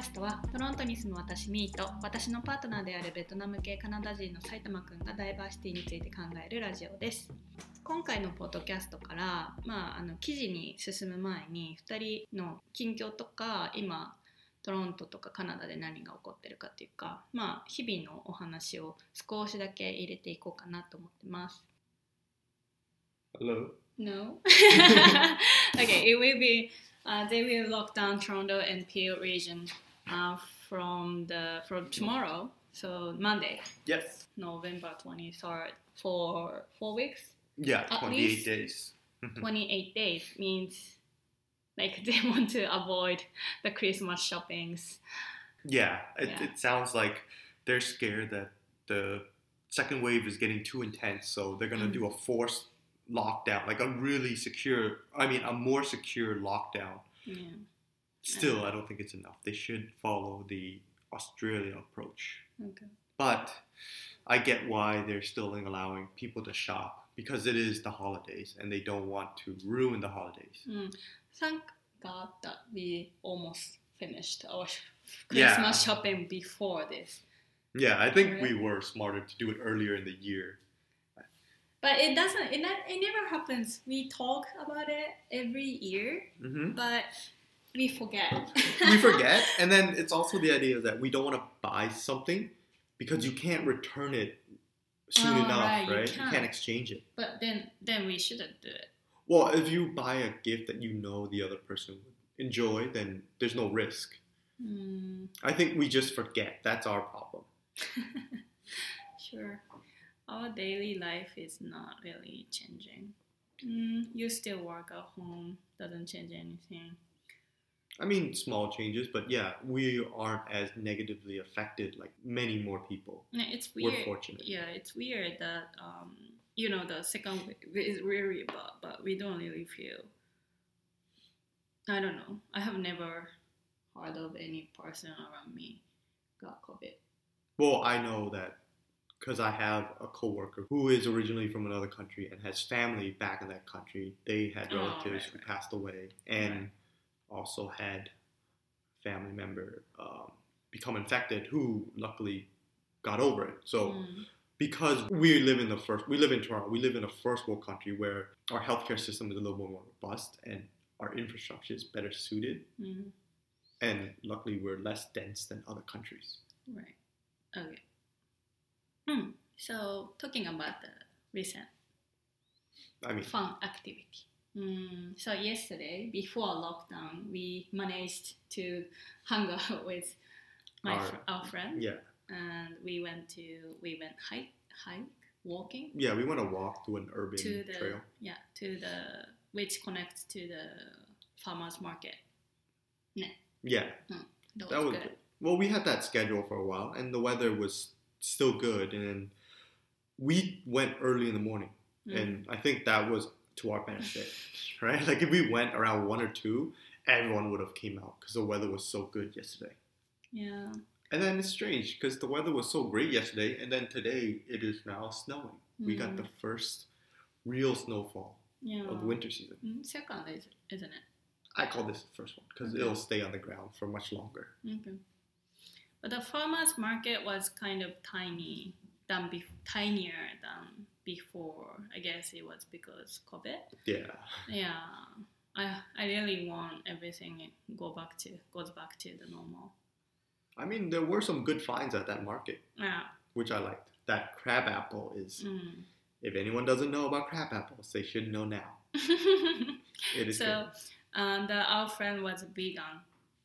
ャストはトロントに住む私ミーと私のパートナーであるベトナム系カナダ人の埼玉くんがダイバーシティについて考えるラジオです今回のポッドキャストから、まあ、あの記事に進む前に2人の近況とか今トロントとかカナダで何が起こってるかっていうか、まあ、日々のお話を少しだけ入れていこうかなと思ってます。Hello. No? okay, it will be. Uh, they will lock down Toronto and Peel region uh, from the from tomorrow, so Monday, Yes. November twenty third, for four weeks. Yeah, At 28 least- days. Twenty eight days means like they want to avoid the Christmas shoppings. Yeah, it, Yeah. it sounds like they're scared that the second wave is getting too intense, so they're to Mm. do a forced lockdown, like a really secure, I mean, a more secure lockdown. Yeah. Still, I don't think it's enough. They should follow the Australia approach. Okay. But I get why they're still allowing people to shop because it is the holidays and they don't want to ruin the holidays. Mm. Thank God that we almost finished our Yeah. Christmas shopping before this. Yeah, I think Right. we were smarter to do it earlier in the year. But it doesn't. It, not- it never happens. We talk about it every year, hmm but we forget. we forget, and then it's also the idea that we don't want to buy something because you can't return it soon Oh, enough, right, right? you You, can't. can't. exchange it. but then, then we shouldn't do it. Well, if you buy a gift that you know the other person would enjoy, then there's no risk. Mm, I think we just forget. That's our problem. sure. Our daily life is not really changing. Mm, you still work at home. Doesn't change anything. I mean, small changes, but yeah, we aren't as negatively affected like many more people. Yeah, it's We're weird. fortunate. Yeah, it's weird that um, you know the second wave is really bad, but we don't really feel. I don't know. I have never heard of any person around me got COVID. Well, I know that because I have a coworker who is originally from another country and has family back in that country. They had Oh, relatives right, who right. passed away and Right. Also had family member um, become infected who luckily got over it. So Mm, because we live in the first, we live in Toronto, we live in a first world country where our healthcare system is a little more robust and our infrastructure is better suited. mm, And luckily, we're less dense than other countries. right. Okay. Hmm. So talking about the recent I mean, fun activity. Mm, so yesterday, before lockdown, we managed to hang out with my Our- fr- our friend, yeah. and we went to we went hike hike walking Yeah, we went to walk to an urban to the trail. yeah to the which connects to the farmers market. Yeah, That was, that was good. good. Well, we had that schedule for a while, and the weather was still good. And we went early in the morning, Mm. and I think that was to our benefit, right? Like if we went around one or two, everyone would have came out because the weather was so good yesterday. yeah. And then it's strange because the weather was so great yesterday, and then today it is now snowing. We got Mm. the first real snowfall Yeah. of the winter season. Mm, second is isn't it? I call this the first one because Okay. it'll stay on the ground for much longer. Okay. But the farmers market was kind of tiny than bef- tinier than before. I guess it was because COVID. Yeah. Yeah. I I really want everything go back to goes back to the normal. I mean, there were some good finds at that market, Yeah. which I liked. That crab apple is, Mm. if anyone doesn't know about crab apples, they should know now. It is so good. um, the, our friend was vegan,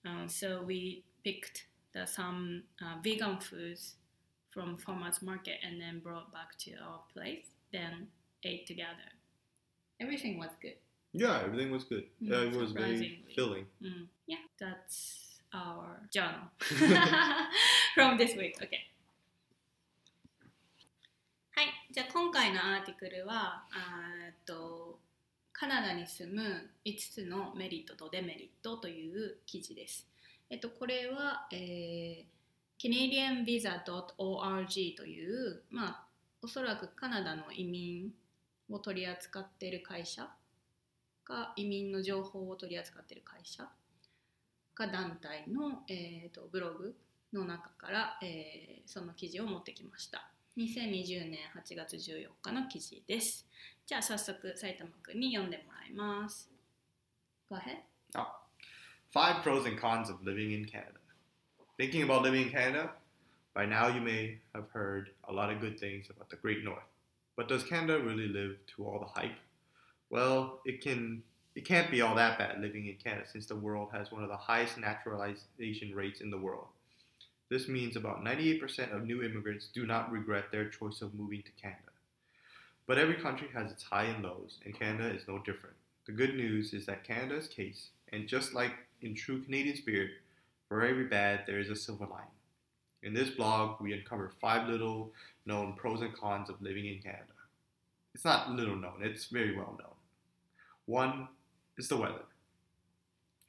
uh, so we picked the, some uh, vegan foods from farmers market and then brought back to our place. Then ate together. Everything was good. Yeah, everything was good. Mm, Uh, it was very filling. Mm, yeah, that's our journal from this week. Okay. はい、じゃあ今回のアーティクルはあとカナダに住む5つのメリットとデメリットという記事です。えっと、これは、えー、CanadianVisa.org という、まあ、おそらくカナダの移民を取り扱っている会社が移民の情報を取り扱っている会社が団体の、えー、とブログの中から、えーその記事を持ってきました。2020年8月14日の記事です。じゃあ早速埼玉くんに読んでもらいます。Go ahead Five pros and cons of living in Canada. Thinking about living in Canada? By now, you may have heard a lot of good things about the Great North. But does Canada really live to all the hype? Well, it can. It can't be all that bad living in Canada since the world has one of the highest naturalization rates in the world. This means about 98% of new immigrants do not regret their choice of moving to Canada. But every country has its high and lows, and Canada is no different. The good news is that Canada's case, and just like in true Canadian spirit, for every bad there is a silver lining. In this blog, we uncover five little known pros and cons of living in Canada. It's not little known, it's very well known. One is the weather.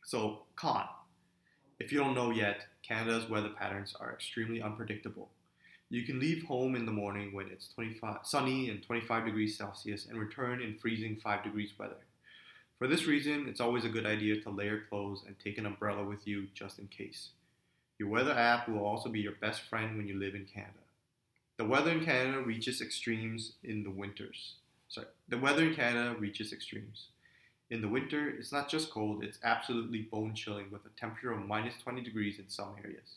So, con. If you don't know yet, Canada's weather patterns are extremely unpredictable. You can leave home in the morning when it's 25, sunny and 25 degrees Celsius and return in freezing 5 degrees weather. For this reason, it's always a good idea to layer clothes and take an umbrella with you just in case. Your weather app will also be your best friend when you live in Canada. The weather in Canada reaches extremes in the winters. Sorry, the weather in Canada reaches extremes. In the winter, it's not just cold, it's absolutely bone chilling with a temperature of minus 20 degrees in some areas.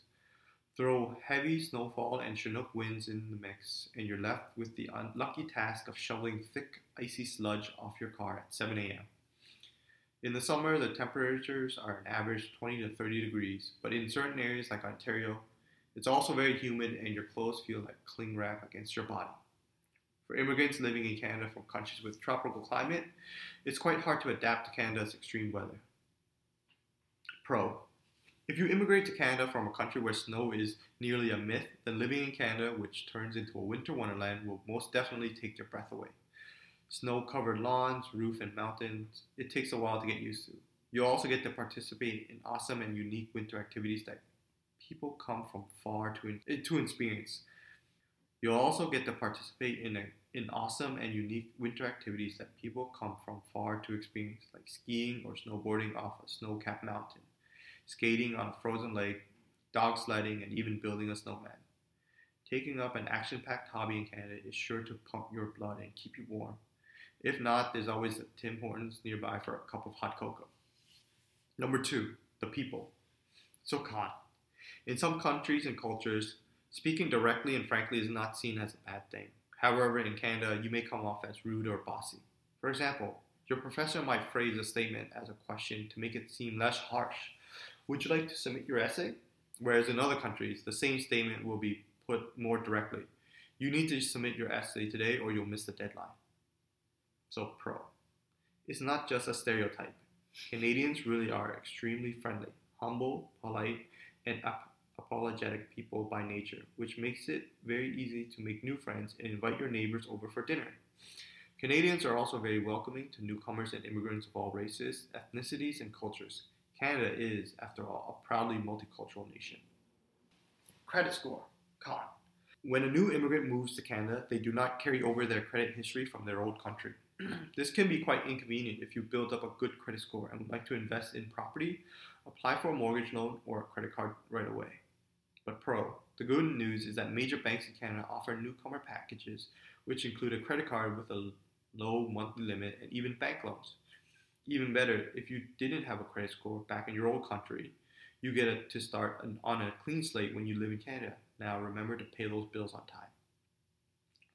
Throw heavy snowfall and Chinook winds in the mix, and you're left with the unlucky task of shoveling thick, icy sludge off your car at 7 a.m. In the summer, the temperatures are an average 20 to 30 degrees, but in certain areas like Ontario, it's also very humid and your clothes feel like cling wrap against your body. For immigrants living in Canada from countries with tropical climate, it's quite hard to adapt to Canada's extreme weather. Pro. If you immigrate to Canada from a country where snow is nearly a myth, then living in Canada, which turns into a winter wonderland, will most definitely take your breath away. Snow covered lawns, roof, and mountains, it takes a while to get used to. You'll also get to participate in awesome and unique winter activities that people come from far to, eh, to experience. You'll also get to participate in, a, in awesome and unique winter activities that people come from far to experience, like skiing or snowboarding off a snow capped mountain, skating on a frozen lake, dog sledding, and even building a snowman. Taking up an action packed hobby in Canada is sure to pump your blood and keep you warm. If not, there's always Tim Hortons nearby for a cup of hot cocoa. Number two, the people. So, con. In some countries and cultures, speaking directly and frankly is not seen as a bad thing. However, in Canada, you may come off as rude or bossy. For example, your professor might phrase a statement as a question to make it seem less harsh. Would you like to submit your essay? Whereas in other countries, the same statement will be put more directly. You need to submit your essay today or you'll miss the deadline. So, pro. It's not just a stereotype. Canadians really are extremely friendly, humble, polite, and ap- apologetic people by nature, which makes it very easy to make new friends and invite your neighbors over for dinner. Canadians are also very welcoming to newcomers and immigrants of all races, ethnicities, and cultures. Canada is, after all, a proudly multicultural nation. Credit score. Con. When a new immigrant moves to Canada, they do not carry over their credit history from their old country. this can be quite inconvenient if you build up a good credit score and would like to invest in property, apply for a mortgage loan or a credit card right away. But pro, the good news is that major banks in Canada offer newcomer packages which include a credit card with a low monthly limit and even bank loans. Even better, if you didn't have a credit score back in your old country, you get to start an, on a clean slate when you live in Canada. Now remember to pay those bills on time.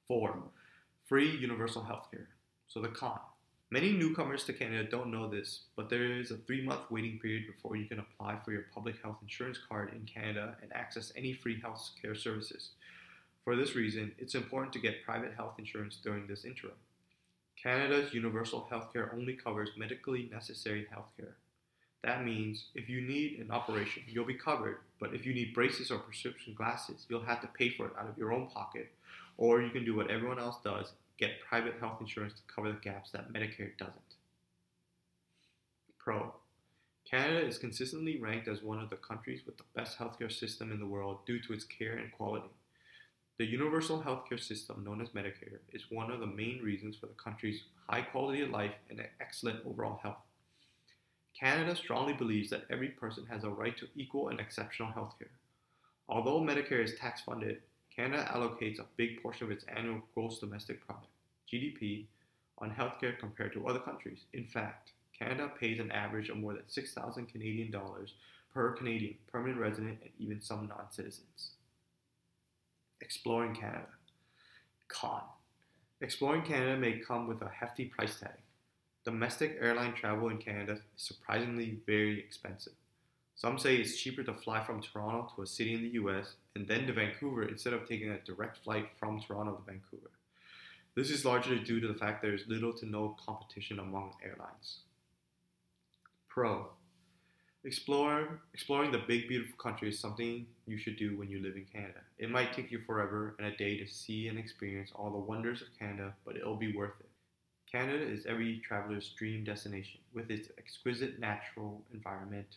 4. Free universal healthcare. So the con. Many newcomers to Canada don't know this, but there is a three month waiting period before you can apply for your public health insurance card in Canada and access any free health care services. For this reason, it's important to get private health insurance during this interim. Canada's universal healthcare only covers medically necessary healthcare. That means if you need an operation, you'll be covered, but if you need braces or prescription glasses, you'll have to pay for it out of your own pocket, or you can do what everyone else does get private health insurance to cover the gaps that Medicare doesn't. Pro. Canada is consistently ranked as one of the countries with the best healthcare system in the world due to its care and quality. The universal healthcare system, known as Medicare, is one of the main reasons for the country's high quality of life and excellent overall health. Canada strongly believes that every person has a right to equal and exceptional healthcare. Although Medicare is tax funded, Canada allocates a big portion of its annual gross domestic product, GDP, on healthcare compared to other countries. In fact, Canada pays an average of more than 6,000 Canadian dollars per Canadian permanent resident and even some non citizens. Exploring Canada. Con. Exploring Canada may come with a hefty price tag. Domestic airline travel in Canada is surprisingly very expensive. Some say it's cheaper to fly from Toronto to a city in the US and then to Vancouver instead of taking a direct flight from Toronto to Vancouver. This is largely due to the fact there is little to no competition among airlines. Pro. Explore, exploring the big beautiful country is something you should do when you live in Canada. It might take you forever and a day to see and experience all the wonders of Canada, but it'll be worth it. Canada is every traveler's dream destination with its exquisite natural environment,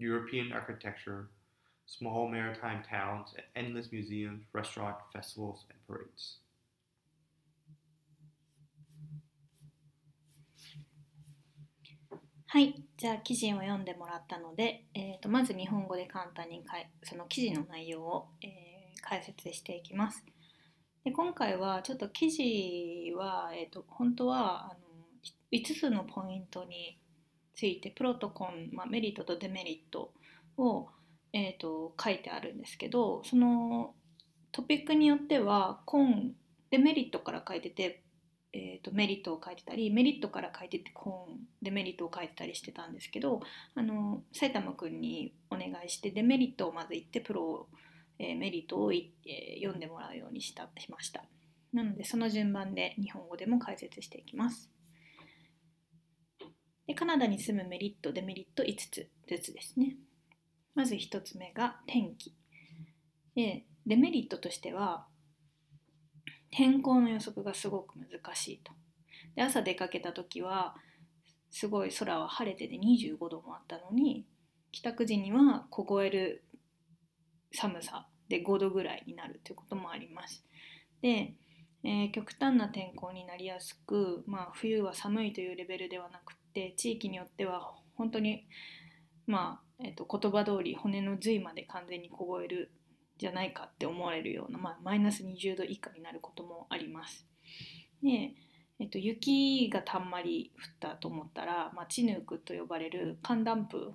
European architecture, small maritime towns, and endless museums, restaurants, festivals, and parades. はいじゃあ記事を読んでもらったので、えー、とまず日本語で簡単にかいその記事の内容を、えー、解説していきますで今回はちょっと記事は、えー、と本当はあの5つのポイントについてプロとコン、まあ、メリットとデメリットを、えー、と書いてあるんですけどそのトピックによってはコンデメリットから書いててえーと、メリットを書いてたりメリットから書いててコンデメリットを書いてたりしてたんですけどあの埼玉くんにお願いしてデメリットをまず言ってプロ、えー、メリットを、えー、読んでもらうようにしたしました。なのでその順番で日本語でも解説していきます。でカナダに住むメリットデメリット5つずつですねまず1つ目が天気でデメリットとしては天候の予測がすごく難しいと。で朝出かけた時はすごい空は晴れてて25度もあったのに帰宅時には凍える寒さで5度ぐらいになるということもあります。で、えー、極端な天候になりやすく、まあ、冬は寒いというレベルではなくて地域によっては本当にまあ、えーと言葉通り骨の髄まで完全に凍えるじゃないかって思われるような、まあ、マイナス20度以下になることもあります。で、えっと、雪がたんまり降ったと思ったら、まあ、チヌークと呼ばれる寒暖風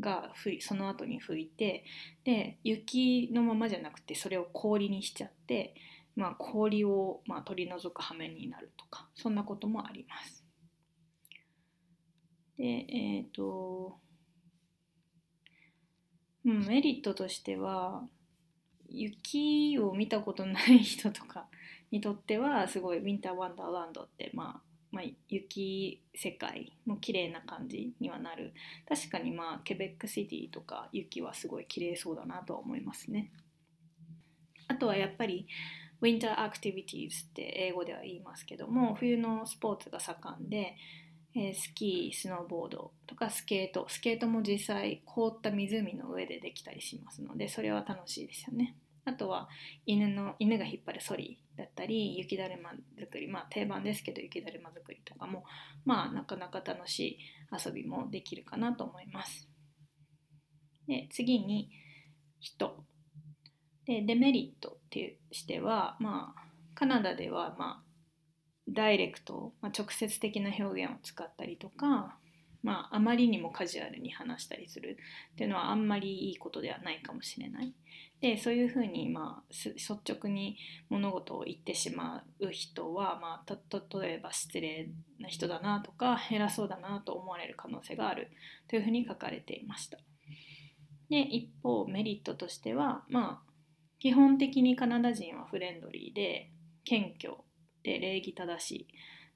がその後に吹いてで雪のままじゃなくてそれを氷にしちゃって、まあ、氷を、まあ、取り除く羽目になるとかそんなこともあります。でえっ、ー、と、うん、メリットとしては雪を見たことない人とか にとってはすごいウィンターワンダーランドって、まあ、まあ雪世界も綺麗な感じにはなる。確かにまあケベックシティとか雪はすごい綺麗そうだなとは思いますね。あとはやっぱりウィンターアクティビティーズって英語では言いますけども冬のスポーツが盛んで、えー、スキースノーボードとかスケート。スケートも実際凍った湖の上でできたりしますのでそれは楽しいですよね。あとは犬の犬が引っ張るソリだったり雪だるま作り。まあ定番ですけど雪だるま作りとかもまあなかなか楽しい遊びもできるかなと思います。で次に人。でデメリットってしてはまあカナダではまあダイレクト、まあ、直接的な表現を使ったりとかまあ、あまりにもカジュアルに話したりするっていうのはあんまりいいことではないかもしれない。でそういうふうに、まあ、率直に物事を言ってしまう人は、まあ、例えば失礼な人だなとか偉そうだなと思われる可能性があるというふうに書かれていました。で一方メリットとしては、まあ、基本的にカナダ人はフレンドリーで謙虚で礼儀正しい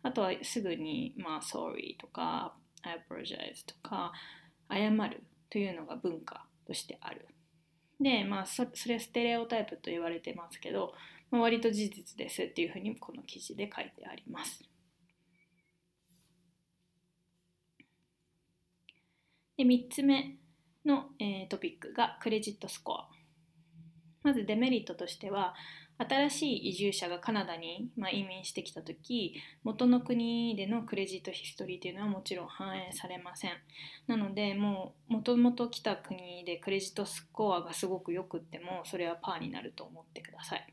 あとはすぐに、まあ、sorry とか I apologize とか謝るというのが文化としてある。で、まあそ、それステレオタイプと言われてますけど、まあ、割と事実ですっていうふうにこの記事で書いてあります。で3つ目の、えー、トピックがクレジットスコア。まずデメリットとしては新しい移住者がカナダに、まあ、移民してきた時元の国でのクレジットヒストリーというのはもちろん反映されません。なのでもうもともと来た国でクレジットスコアがすごくよくってもそれはパーになると思ってください。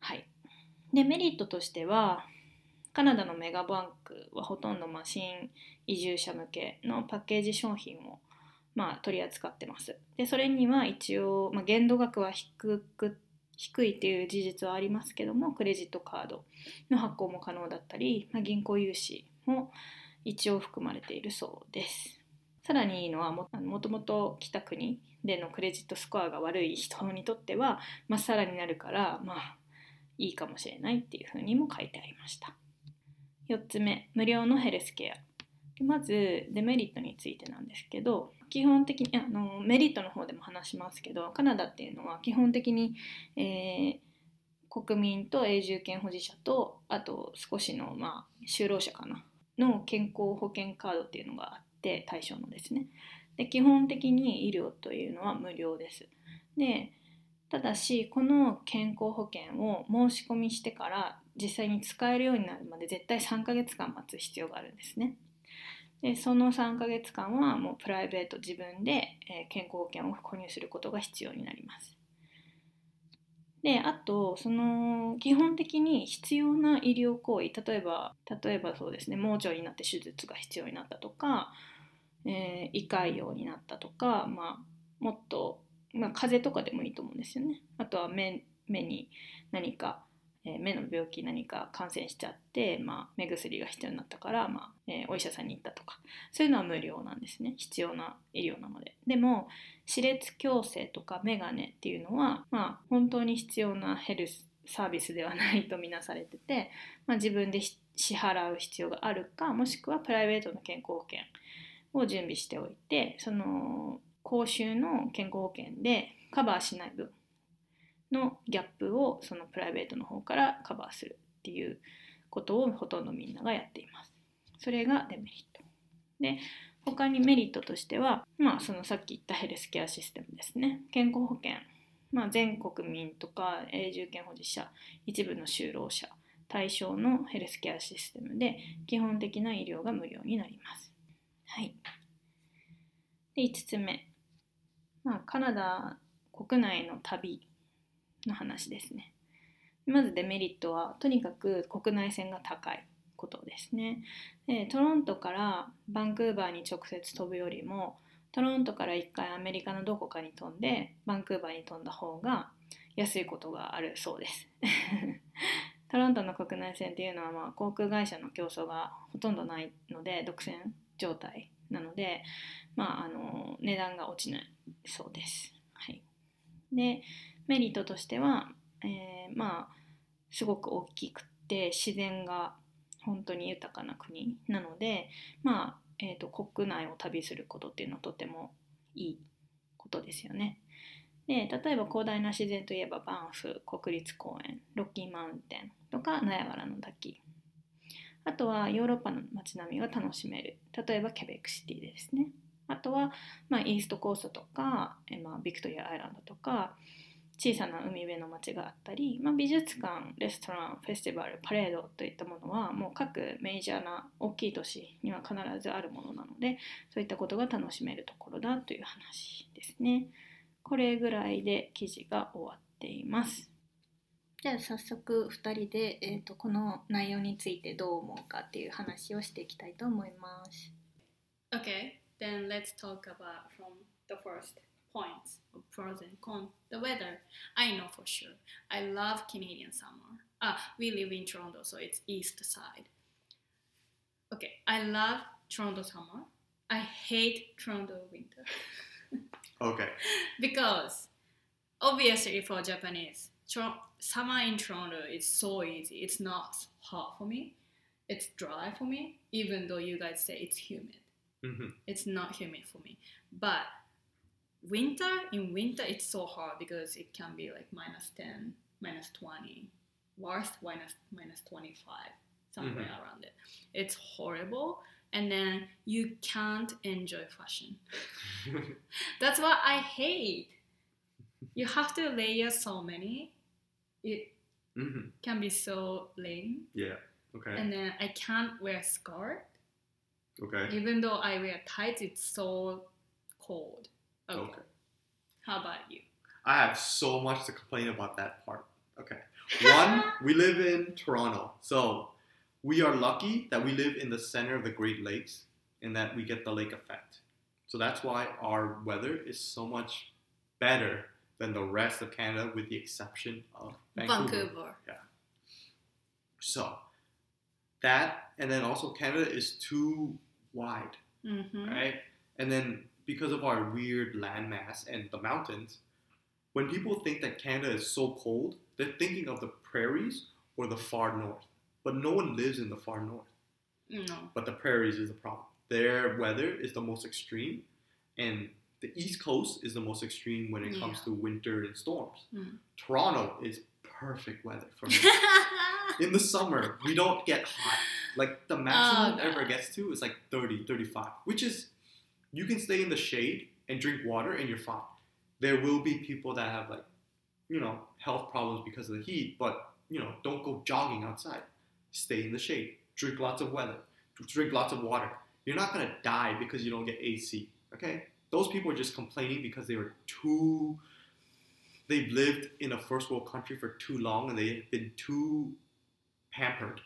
はい。でメリットとしてはカナダのメガバンクはほとんどマシン移住者向けのパッケージ商品をまあ、取り扱ってます。でそれには一応、まあ、限度額は低く低いっていう事実はありますけどもクレジットカードの発行も可能だったり、まあ、銀行融資も一応含まれているそうです。さらにいいのはもともと来た国でのクレジットスコアが悪い人にとってはまっさらになるからまあいいかもしれないっていうふうにも書いてありました。4つ目無料のヘルスケアまずデメリットについてなんですけど基本的にあのメリットの方でも話しますけどカナダっていうのは基本的に、えー、国民と永住権保持者とあと少しの、まあ、就労者かなの健康保険カードっていうのがあって対象のですね。で基本的に医療というのは無料です。でただしこの健康保険を申し込みしてから実際に使えるようになるまで絶対3ヶ月間待つ必要があるんですね。でその3ヶ月間はもうプライベート自分で、え、健康保険を購入することが必要になります。であとその基本的に必要な医療行為例えば例えばそうですね盲腸になって手術が必要になったとか、えー、胃潰瘍になったとか、まあ、もっと、まあ、風邪とかでもいいと思うんですよね。あとは目目に何かえ、目の病気何か感染しちゃって、まあ、目薬が必要になったから、まあえー、お医者さんに行ったとかそういうのは無料なんですね。必要な医療なので。でも歯列矯正とかメガネっていうのは、まあ、本当に必要なヘルスサービスではないとみなされてて、まあ、自分で支払う必要があるかもしくはプライベートの健康保険を準備しておいてその公衆の健康保険でカバーしない分のギャップをそのプライベートの方からカバーするっていうことをほとんどみんながやっています。それがデメリット。で他にメリットとしては、まあ、そのさっき言ったヘルスケアシステムですね。健康保険、まあ、全国民とか永住権保持者、一部の就労者対象のヘルスケアシステムで基本的な医療が無料になります。はい。で、5つ目。まあ、カナダ国内の旅の話ですね。まずデメリットはとにかく国内線が高いことですね。でトロントからバンクーバーに直接飛ぶよりもトロントから1回アメリカのどこかに飛んでバンクーバーに飛んだ方が安いことがあるそうです。トロントの国内線っていうのはまあ航空会社の競争がほとんどないので独占状態なので、まあ、あの値段が落ちないそうです。はい、でメリットとしては、えー、まあすごく大きくて自然が本当に豊かな国なのでまあ、えーと、国内を旅することっていうのはとてもいいことですよね。で例えば広大な自然といえばバンフ国立公園ロッキーマウンテンとかナヤガラの滝。あとはヨーロッパの街並みが楽しめる。例えばケベックシティですね。あとは、まあ、イーストコーストとか、えまあ、ビクトリアアイランドとか小さな海辺の街があったり、まあ、美術館レストランフェスティバルパレードといったものはもう各メジャーな大きい都市には必ずあるものなのでそういったことが楽しめるところだという話ですね。これぐらいで記事が終わっています。じゃあ早速2人で、えーと、この内容についてどう思うかっていう話をしていきたいと思います。Okay, then let's talk about from the first. Points of pros and cons. The weather, I know for sure. I love Canadian summer. Ah, we live in Toronto, so it's east side. Okay, I love Toronto summer. I hate Toronto winter. okay. Because obviously for Japanese, summer in Toronto is so easy. It's not hot for me. It's dry for me, even though you guys say it's humid. Mm-hmm. It's not humid for me. But winter in winter it's so hard because it can be like minus 10 minus 20 worst minus minus 25 somewhere mm-hmm. around it it's horrible and then you can't enjoy fashion that's what i hate you have to layer so many it hmm can be so lame, Yeah. Okay. and then I can't wear a skirt. okay. Even though I wear tights, it's so cold. Okay. Okay. How about you? I have so much to complain about that part. Okay. One, we live in Toronto. So we are lucky that we live in the center of the Great Lakes and that we get the lake effect. So that's why our weather is so much better than the rest of Canada with the exception of Vancouver. Vancouver. So that and then also Canada is too wide, Mm-hmm. right? And then because of our weird landmass and the mountains, when people think that Canada is so cold, they're thinking of the prairies or the far north. But no one lives in the far north. No. But the prairies is the problem. Their weather is the most extreme, and the East Coast is the most extreme when it comes to winter and storms. Mm. Toronto is perfect weather for me. in the summer, we don't get hot. Like the maximum Oh, ever gets to is like 30, 35, which is you can stay in the shade and drink water and you're fine. There will be people that have like, you know, health problems because of the heat, but you know, don't go jogging outside. Stay in the shade. Drink lots of weather. Drink lots of water. You're not gonna die because you don't get AC. Okay? Those people are just complaining because they were too they've lived in a first world country for too long and they've been too pampered.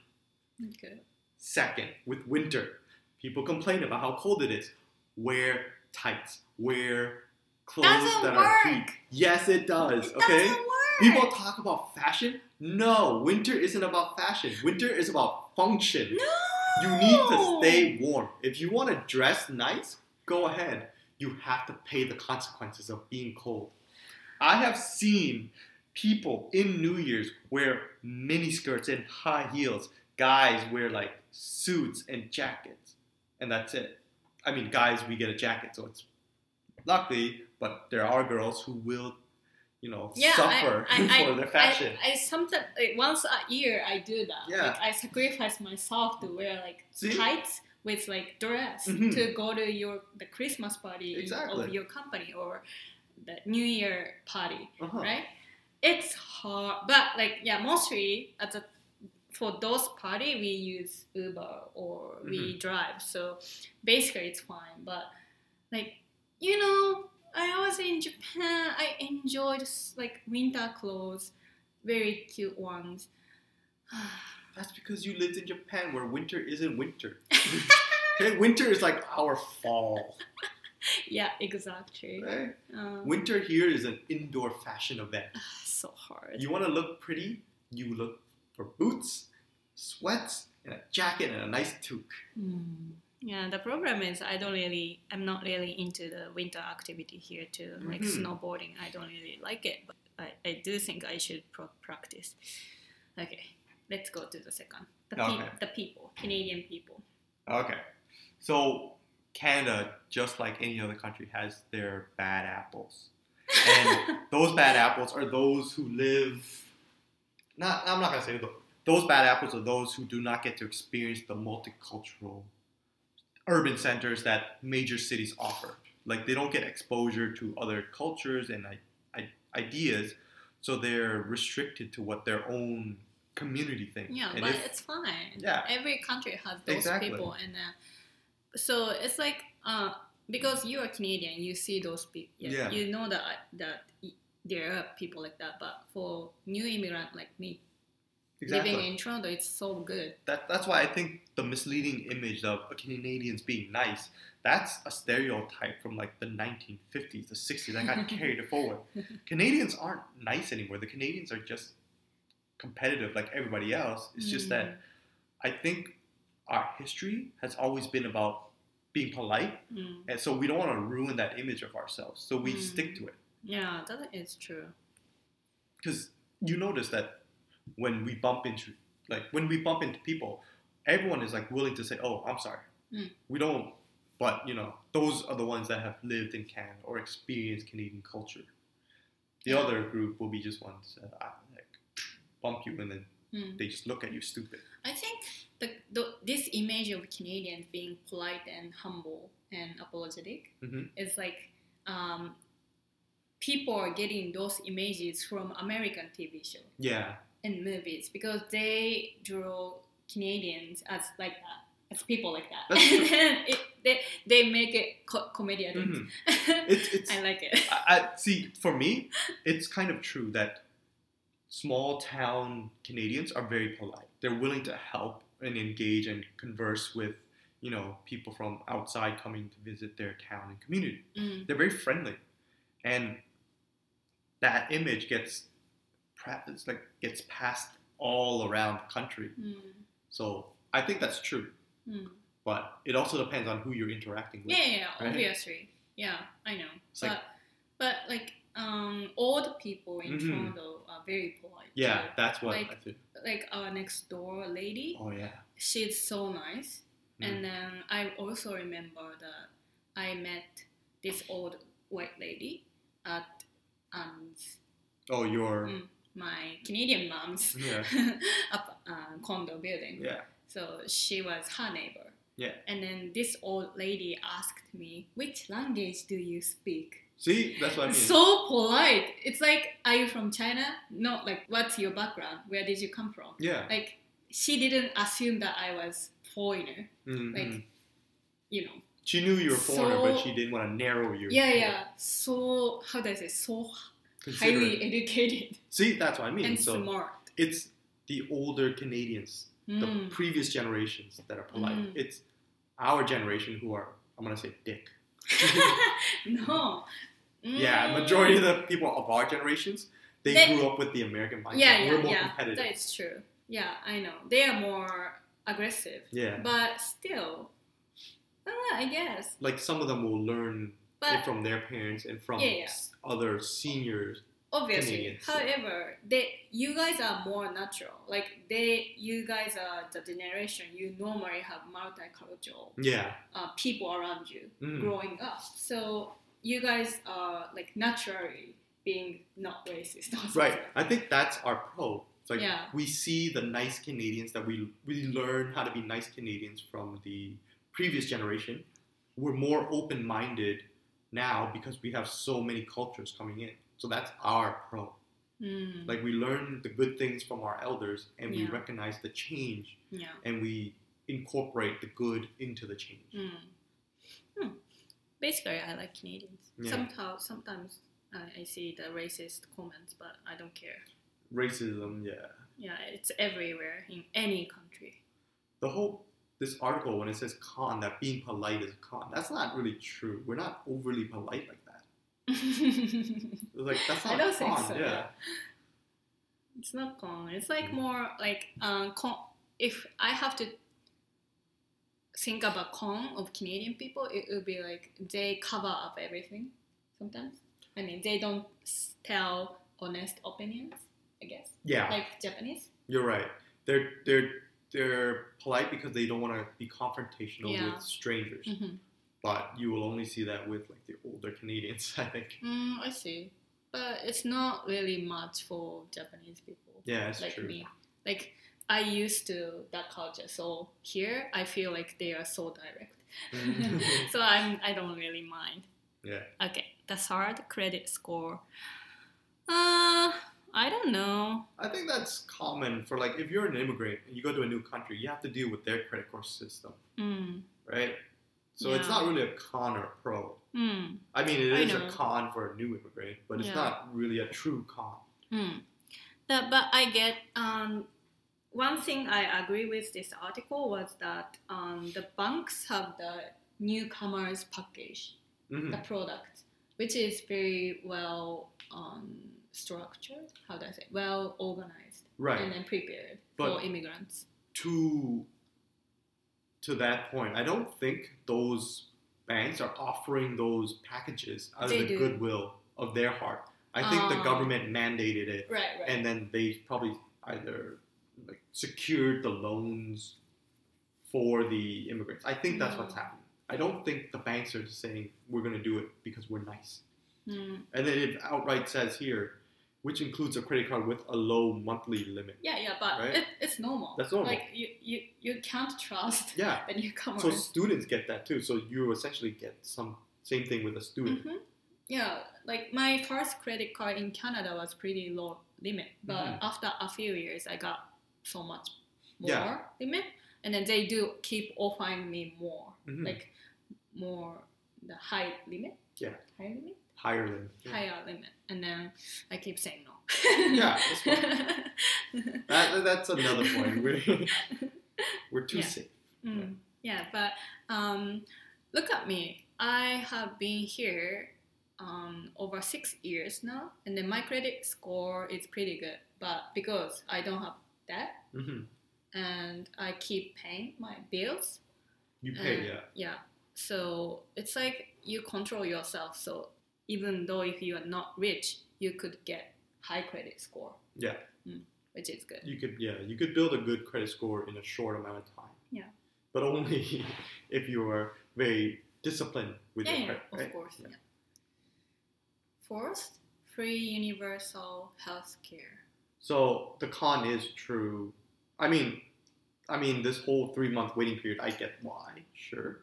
okay. Second, with winter, people complain about how cold it is. Wear tights. Wear clothes Doesn't that are work. heat. Yes, it does. It okay. People talk about fashion. No, winter isn't about fashion. Winter is about function. No. You need to stay warm. If you want to dress nice, go ahead. You have to pay the consequences of being cold. I have seen people in New Year's wear mini skirts and high heels. Guys wear like suits and jackets, and that's it. I mean, guys, we get a jacket, so it's lucky, but there are girls who will, you know, Yeah, suffer I, I, for I, their fashion. I, I sometimes like, once a year I do that. Yeah. Like I sacrifice myself to wear like See? tights with like dress Mhm. to go to your the Christmas party Exactly. of your company or the New Year party, Uh-huh. right? It's hard, but like yeah, mostly at the for those party we use Uber or we Mm-hmm. drive. So basically it's fine. But like you know, I was in Japan. I enjoyed like winter clothes, very cute ones. That's because you lived in Japan where winter isn't winter. winter is like our fall. yeah, exactly. Right? Um, Winter here is an indoor fashion event. so hard. You want to look pretty, you look for boots, sweats, and a jacket and a nice toque. Mm. Yeah, the problem is I don't really, I'm not really into the winter activity here too, like Mhm. snowboarding. I don't really like it, but I, I do think I should pro- practice. Okay, let's go to the second. The, pe- Okay. the people, Canadian people. Okay. So Canada, just like any other country, has their bad apples. And those bad apples are those who live. Not, I'm not gonna say those. Those bad apples are those who do not get to experience the multicultural urban centers that major cities offer. Like they don't get exposure to other cultures and I, I, ideas, so they're restricted to what their own community thinks. Yeah, And but if- it's fine. Yeah. Every country has those Exactly. people, and uh, so it's like uh, because you are Canadian, you see those people. Yeah. You know that that there are people like that, but for new immigrant like me, exactly. living in Toronto, it's so good. that, that's why I think the misleading image of Canadians being nice, that's a stereotype from like the 1950s, the 60s that got carried forward. Canadians aren't nice anymore. The Canadians are just competitive like everybody else. It's just Mm. that I think our history has always been about being polite, Mm. and so we don't want to ruin that image of ourselves. So we Mm. stick to it. Yeah, that is true. because you notice that when we bump into like when we bump into people everyone is like willing to say oh i'm sorry Mm. we don't but you know those are the ones that have lived in canada or experienced canadian culture the Yeah. other group will be just ones that I, like bump you and then Mm. they just look at you stupid I think the, the this image of Canadians being polite and humble and apologetic Mhm. is like um, people are getting those images from American TV show Yeah. and movies because they draw Canadians as like that, as people like that, and it, they they make it co- comedian. Mhm. It's it's I like it. I, I see for me, it's kind of true that small town Canadians are very polite. They're willing to help and engage and converse with, you know, people from outside coming to visit their town and community. Mm. They're very friendly, and that image gets, it's like gets passed all around the country. Mm. So I think that's true, Mm. but it also depends on who you're interacting with. Yeah, yeah, yeah, right? obviously. Yeah, I know. It's but like- but like um, old people in Mhm. Toronto are very polite. Yeah, too. that's what Like- I think. Like our next door lady, Oh yeah. she's so nice. Mm. And then I also remember that I met this old white lady at Oh, your Mm. my Canadian mom's yeah, up uh, condo building. yeah. So she was her neighbor. Yeah. And then this old lady asked me, "Which language do you speak?" See, that's what I mean. So polite. It's like, "Are you from China?" No, like, "What's your background? Where did you come from?" yeah. Like, she didn't assume that I was foreigner. Mhm. Like, you know. She knew you were a foreigner, but she didn't want to narrow you. Yeah, yeah. So how do I say? So highly educated See, that's what I mean. and so smart. it's the older Canadians, the Mm. previous generations that are polite. Mm. It's our generation who are, I'm gonna say, dick. no. Yeah, Mm. majority of the people of our generations, they, They- grew up with the American mindset. Yeah, yeah, We're more yeah. competitive. That's true. Yeah, I know. They are more aggressive, yeah. but still, uh, I guess. Like some of them will learn But from their parents and from Yeah, yeah. other seniors. obviously, Canadians, so- however, they you guys are more natural. Like they, you guys are the generation you normally have multicultural Yeah. uh, people around you Mhm. growing up. So you guys are like naturally being not racist. or Right. I think that's our pro. It's like Yeah. we see the nice Canadians that we we learn how to be nice Canadians from the previous generation. We're more open minded now because we have so many cultures coming in. So that's our pro. Mm, Like we learn the good things from our elders and we recognize the change yeah. and we incorporate the good into the change. Mm. Hmm. Basically, I like Canadians. Yeah. Somehow, sometimes I, I see the racist comments, but I don't care. Racism, yeah. Yeah, it's everywhere in any country. The whole this article when it says con that being polite is a con, that's not really true. We're not overly polite like that. Like that's I not don't a think con, so, yeah. yeah. it's not con. It's like Mm. more like um, con. If I have to think about con of Canadian people, it would be like they cover up everything. Sometimes, I mean, they don't tell honest opinions. I guess. Yeah, like Japanese. you're right. They're they're they're polite because they don't want to be confrontational Yeah. with strangers. Mm-hmm. But you will only see that with like the older Canadians, I think. Mm, I see, but it's not really much for Japanese people Yeah, that's like true. me. Like I used to that culture, so here I feel like they are so direct. Mhm. so I'm I don't really mind. yeah. Okay, that's hard. Credit score. Uh, I don't know. I think that's common for like if you're an immigrant and you go to a new country, you have to deal with their credit score system, Mm, right? So it's not really a con or a pro. mm, I mean, it I is a con for a new immigrant, but it's Yeah. not really a true con. mm. That, but I get um, one thing I agree with this article was that um, the banks have the newcomers package. Mhm. the product, which is very well um, structured. How do I say? Well organized Right. and then prepared But- for immigrants. to to that point, I don't think those banks are offering those packages out They of the do. goodwill of their heart. I think the Ah. government mandated it, Right, right. and then they probably either like secured the loans for the immigrants. I think that's what's Mm. happening. I don't think the banks are saying we're going to do it because we're nice. Mm. And then it outright says here, which includes a credit card with a low monthly limit. Yeah, yeah, but Right? it, it's normal. That's normal. Like you, you, you can't trust Yeah. the newcomers. So students get that too. So you essentially get some same thing with a student. Mhm. Yeah, like my first credit card in Canada was pretty low limit, but Mhm. after a few years, I got so much more Yeah. limit, and then they do keep offering me more, Mhm. like more the high limit. Yeah. high limit, higher than yeah. higher limit, and then I keep saying no. Yeah, that's That, that's another point. We're, we're too Yeah. safe. Mm, yeah, but um, look at me. I have been here um, over six years now, and then my credit score is pretty good. But because I don't have debt hmm and I keep paying my bills, You pay, yeah. yeah. So it's like you control yourself. So even though if you are not rich, you could get high credit score. Yeah. Mm, which is good. You could, yeah, you could build a good credit score in a short amount of time. Yeah. But only if you are very disciplined with yeah, your yeah, credit, of right? course. Yeah. Yeah. Fourth, free universal health care. So the con is true. I mean, I mean, this whole three month waiting period, I get why, sure.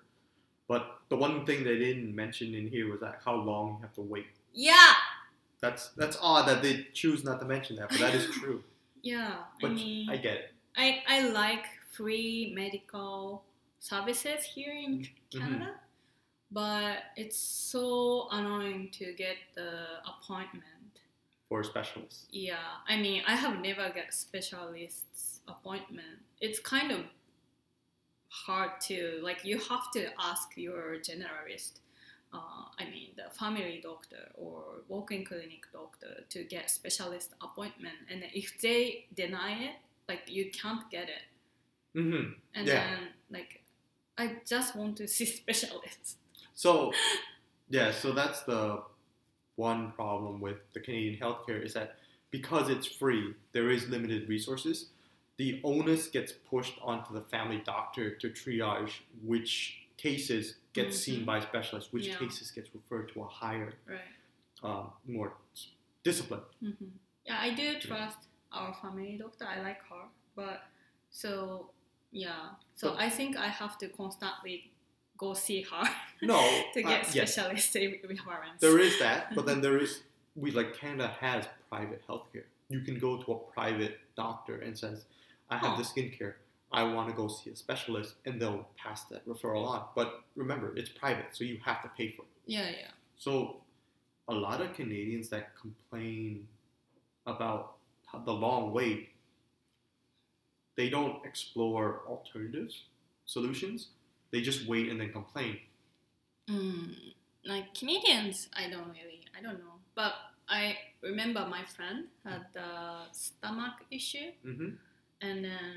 But the one thing they didn't mention in here was that how long you have to wait. Yeah, That's that's odd that they choose not to mention that, but that is true. yeah. But I mean, I get it. I, I like free medical services here in Mm-hmm. Canada, but it's so annoying to get the appointment. For specialists. Yeah, I mean, I have never get specialist's appointment. It's kind of hard to like. You have to ask your generalist. Uh, I mean, the family doctor or walk-in clinic doctor to get specialist appointment, and if they deny it, like you can't get it, Mm-hmm. and Yeah. then like, I just want to see specialists. So, yeah, so that's the one problem with the Canadian healthcare is that because it's free, there is limited resources. The onus gets pushed onto the family doctor to triage which cases get seen Mhm. by specialists, which Yeah. cases gets referred to a higher, Right. um, more discipline. hmm Yeah, I do trust our family doctor. I like her, but so yeah, so But- I think I have to constantly go see her No, to get uh, get yes, specialist reference. there is that, but then there is we like Canada has private healthcare. You can go to a private doctor and says, "I have Oh. the skincare. I want to go see a specialist," and they'll pass that referral on. But remember, it's private, so you have to pay for it. Yeah, yeah. So a lot of Canadians that complain about the long wait, they don't explore alternatives, solutions. They just wait and then complain. Mm, like Canadians, I don't really, I don't know, but I remember my friend had the stomach issue, hmm and then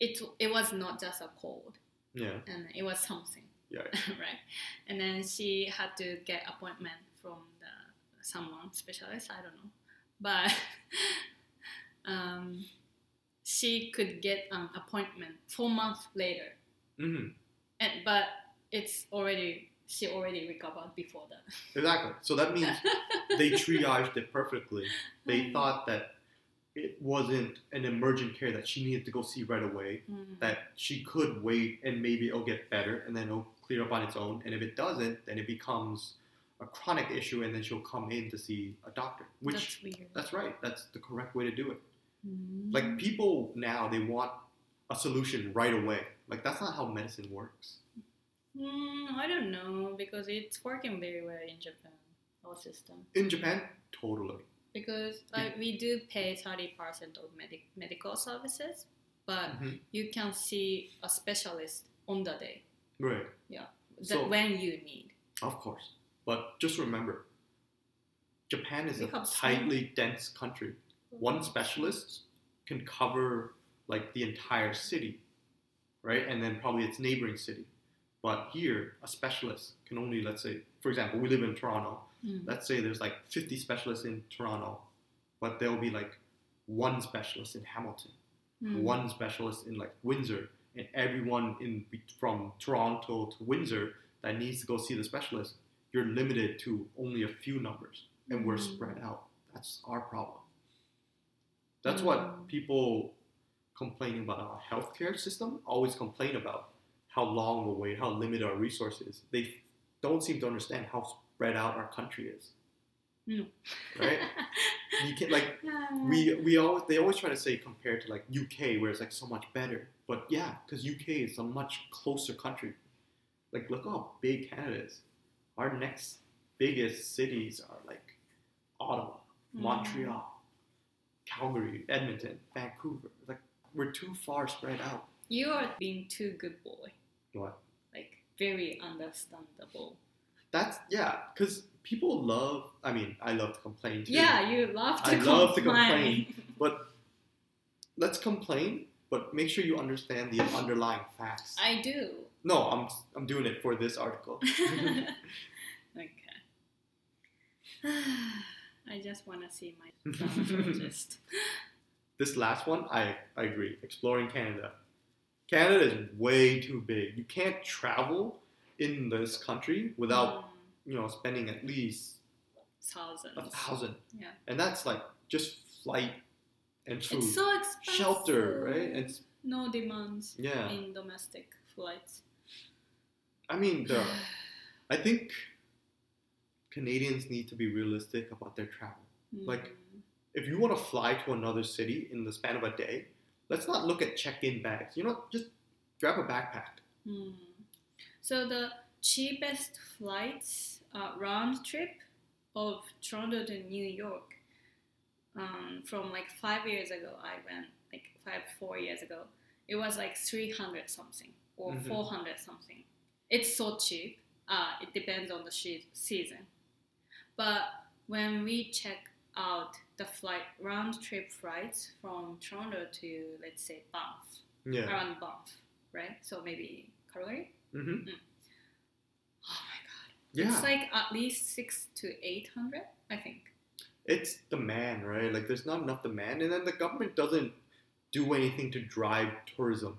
it it was not just a cold, Yeah, and it was something. yeah. right? And then she had to get appointment from the someone specialist. I don't know, but um, she could get an appointment four months later, hmm and but it's already she already recovered before that. Exactly. So that means they triaged it perfectly. They thought that it wasn't an emergent care that she needed to go see right away. Mm, That she could wait and maybe it'll get better and then it'll clear up on its own. And if it doesn't, then it becomes a chronic issue and then she'll come in to see a doctor. Which that's weird. that's right. That's the correct way to do it. Mm. Like people now they want a solution right away. Like that's not how medicine works. Mm, I don't know because it's working very well in Japan, our system. In Japan, totally. Because like we do pay thirty percent of medic- medical services, but Mhm. you can see a specialist on the day Right. that So- when you need. Of course. But just remember, Japan is We a tightly dense country. One specialist can cover like the entire city, right? And then probably its neighboring city. But here, a specialist can only, let's say, for example, we live in Toronto. Mm. Let's say there's like 50 specialists in Toronto, but there'll be like one specialist in Hamilton, Mm. one specialist in like Windsor, and everyone in from Toronto to Windsor that needs to go see the specialist, you're limited to only a few numbers, and we're Mm. spread out. That's our problem. That's what Mm. people complaining about our healthcare system always complain about how long we'll wait, how limited our resources. They don't seem to understand how spread out our country is. No. right? You can like we we always they always try to say compared to like UK where it's like so much better, but yeah, because UK is a much closer country. Like look how big Canada is. Our next biggest cities are like Ottawa, Mm. Montreal, Calgary, Edmonton, Vancouver. Like we're too far spread out. You are being too good boy. What? Like very understandable. That's yeah, because people love. I mean, I love to complain too. Yeah, you love to I complain. love to complain. But let's complain, but make sure you understand the underlying facts. I do. No, I'm I'm doing it for this article. okay. I just want to see my dermatologist. this last one, I, I agree. Exploring Canada. Canada is way too big. You can't travel in this country without Mm, you know spending at least thousands. a thousand. Yeah. And that's like just flight and food, It's so expensive. shelter, right? It's no demands yeah. in domestic flights. I mean, the I think Canadians need to be realistic about their travel. Like, Mm. If you want to fly to another city in the span of a day, let's not look at check-in bags. You know, just grab a backpack. Hmm. So the cheapest flights uh, round trip of Toronto to New York um, from like five years ago, I went like five four years ago. It was like three hundred something or Mhm. four hundred something. It's so cheap. Uh, it depends on the she- season. But when we check out the flight round trip flights from Toronto to let's say Banff, Yeah. around Banff, right? So maybe Calgary. Hmm Oh my god! Yeah. It's like at least six to eight hundred, I think. it's demand, right? Like there's not enough demand, and then the government doesn't do anything to drive tourism.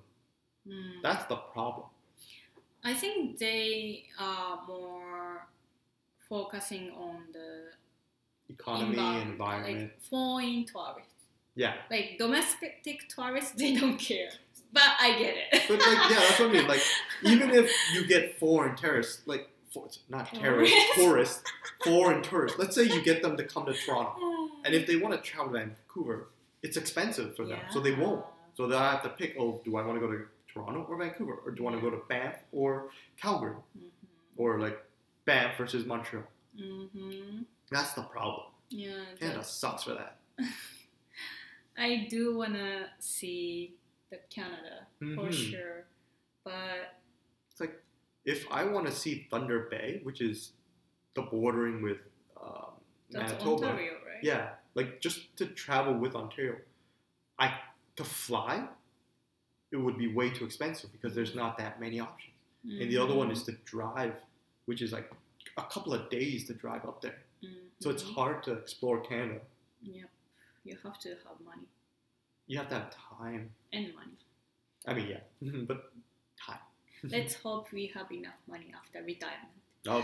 Hmm. That's the problem. I think they are more focusing on the Economy, envi- environment. like foreign tourists. yeah. Like domestic tourists, they don't care. But I get it. But like, yeah, that's what I mean. Like, even if you get foreign terrorists, like, for, not terrorists, Tourists. tourists, foreign tourists. Let's say you get them to come to Toronto, and if they want to travel to Vancouver, it's expensive for them, so they won't. So they'll have to pick. Oh, do I want to go to Toronto or Vancouver, or do I want to go to Banff or Calgary, or like Banff versus Montreal? Mm-hmm. That's the problem. Yeah. Canada that's- sucks for that. I do wanna see the Canada for Mhm. sure, but It's like if I want to see Thunder Bay, which is the bordering with um, that's Manitoba. Ontario, right? Yeah, like just to travel with Ontario, I to fly, it would be way too expensive because there's not that many options. And the other one Mm-hmm. is to drive, which is like a couple of days to drive up there. So it's Mhm. hard to explore Canada. Yep. You have to have money You have to have time. and money. I mean, yeah, but time. Let's hope we have enough money after retirement. Oh,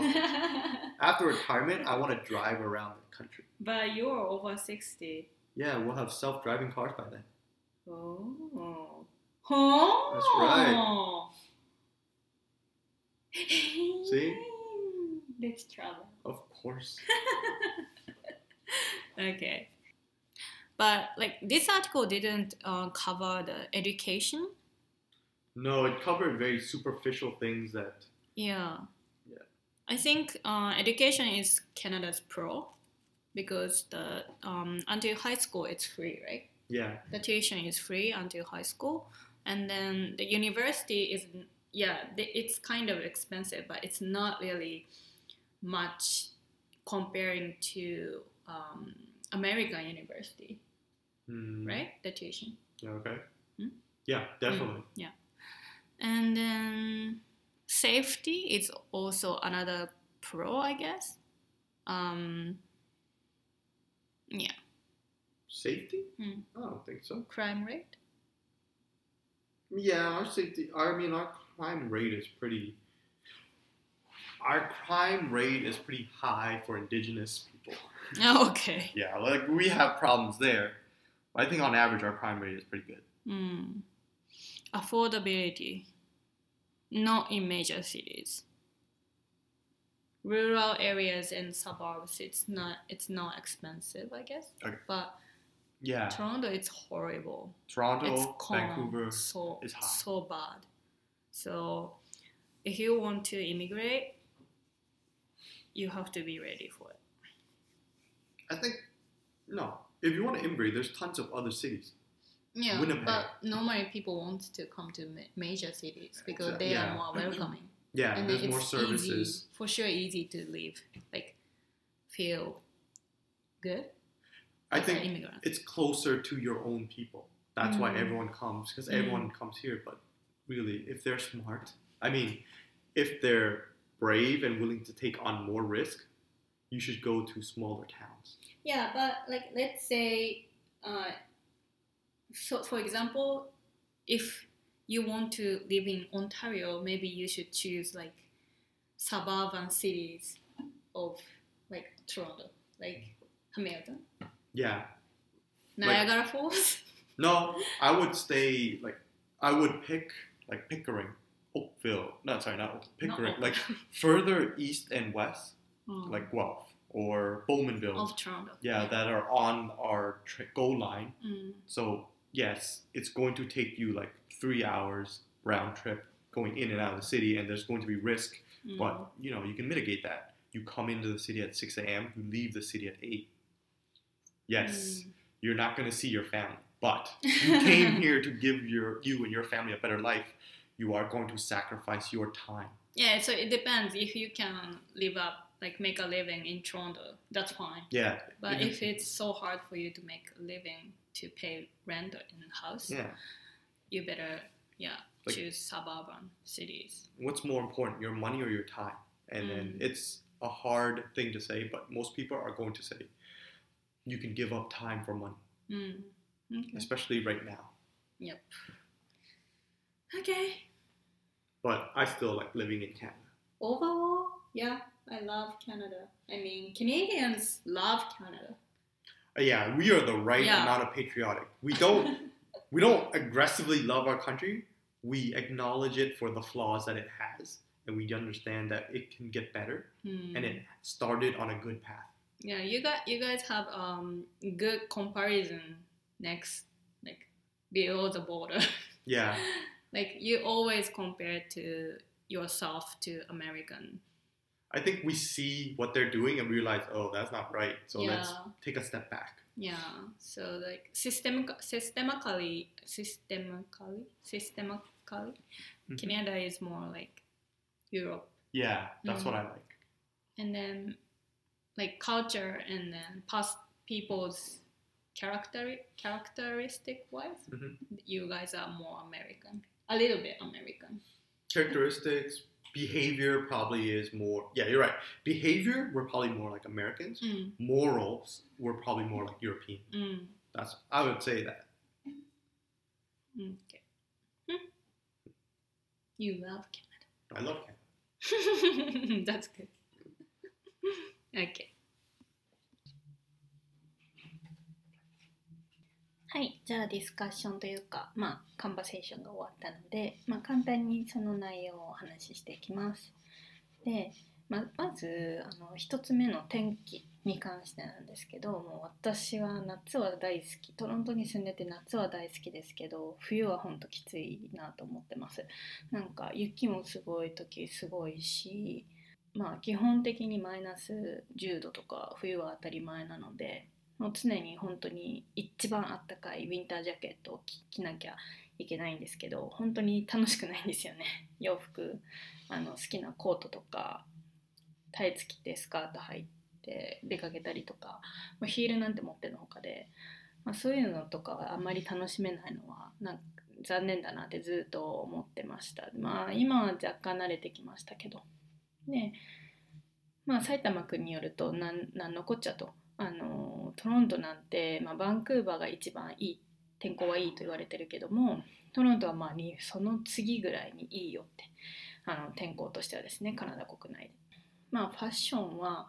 after retirement, I want to drive around the country. but you're over 60. Yeah, we'll have self-driving cars by then. Oh. Oh. That's right. Oh. See? Let's travel. Of course. Okay. But like this article didn't uh, cover the education. No, it covered very superficial things that. Yeah. Yeah. I think uh, education is Canada's pro because the um, until high school it's free, right? Yeah, The tuition is free until high school, and then the university is yeah, it's kind of expensive, but it's not really much comparing to um, American university, Hmm, right? The tuition. Okay. Hmm? Yeah, definitely. Yeah. And then safety is also another pro, I guess. Um, yeah, Safety? Hmm. I don't think so. crime rate. Yeah, our safety. I mean, our crime rate is pretty. Our crime rate is pretty high for Indigenous people. okay. Yeah, like we have problems there. I think on average our crime rate is pretty good. Mm. Affordability, not in major cities. rural areas and suburbs, it's not it's not expensive, I guess. Okay. But Yeah. Toronto, it's horrible. Toronto, it's Vancouver. so is hot. so bad. So if you want to immigrate, you have to be ready for it. I think no. If you want to immigrate, there's tons of other cities. Yeah, Winnipeg. but normally people want to come to ma- major cities because they yeah. are more welcoming. Yeah, and there's more services. Easy, for sure, easy to live, like feel good. I as think immigrant. it's closer to your own people. That's why Mm. everyone comes because Mm. everyone comes here. But really, if they're smart, I mean, if they're brave and willing to take on more risk, you should go to smaller towns. Yeah, but like let's say, uh, so for example, if you want to live in Ontario, maybe you should choose like suburban cities of like Toronto, like Hamilton, Yeah. Niagara Falls. No, I would stay like I would pick like Pickering, Oakville. No, sorry, not Pickering. Oak- Like further east and west, Mm. like Guelph or Bowmanville. of Toronto. Yeah, that are on our tri- GO line. Mm. So yes, it's going to take you like three hours round trip going in and out of the city, and there's going to be risk. Mm. But you know, you can mitigate that. You come into the city at 6 a.m. You leave the city at 8. Yes, Mm. you're not going to see your family, but you came here to give your you and your family a better life. You are going to sacrifice your time. Yeah, so it depends. If you can live up, like make a living in Toronto, that's fine. Yeah, But even- if it's so hard for you to make a living to pay rent in a house, yeah. you better yeah Like- choose suburban cities. What's more important, your money or your time? And then Mm. it's a hard thing to say, but most people are going to say you can give up time for money, Mm. Okay. especially right now. Yep. Okay. But I still like living in Canada. Overall, yeah, I love Canada. I mean, Canadians love Canada. Uh, yeah, we are the right Yeah. amount of patriotic. We don't we don't aggressively love our country. We acknowledge it for the flaws that it has, and we understand that it can get better, Hmm. and it started on a good path. Yeah, you got you guys have um good comparison next like below the border. Yeah, like you always compare to yourself to American. I think we see what they're doing and realize, oh, that's not right. So let's take a step back. Yeah. So like systemic systemically systemically systemically Mhm. Canada is more like Europe. Yeah, that's Mm. what I like. and then like culture and then past people's character characteristic wise Mhm. you guys are more american a little bit american Characteristics, behavior probably is more. Yeah, you're right. Behavior, we're probably more like Americans. mm, Morals, we're probably more like European. mm, That's I would say that. okay Hmm. you love Canada. I love Canada. canada that's good okay はい、じゃあディスカッションというか、まあ、カンバセーションが終わったので、まあ、簡単にその内容をお話ししていきます。で、ままずあの1つ目の天気に関してなんですけどもう私は夏は大好きトロントに住んでて夏は大好きですけど冬はほんときついなと思ってますなんか雪もすごい時すごいしまあ基本的にマイナス10度とか冬は当たり前なのでもう常に本当に一番あったかいウィンタージャケットを着なきゃいけないんですけど本当に楽しくないんですよね。洋服。あの好きなコートとかタイツ着てスカート履いて出かけたりとか、ヒールなんて持ってるのほかで、まあ、そういうのとかあんまり楽しめないのはなんか残念だなってずっと思ってました。まあ今は若干慣れてきましたけど。でまあ埼玉君によるとなんなんのこっちゃうと。あのトロントなんて、まあ、バンクーバーが一番いい天候はいいと言われてるけどもトロントはまあその次ぐらいにいいよってあの天候としてはですねカナダ国内で。まあファッションは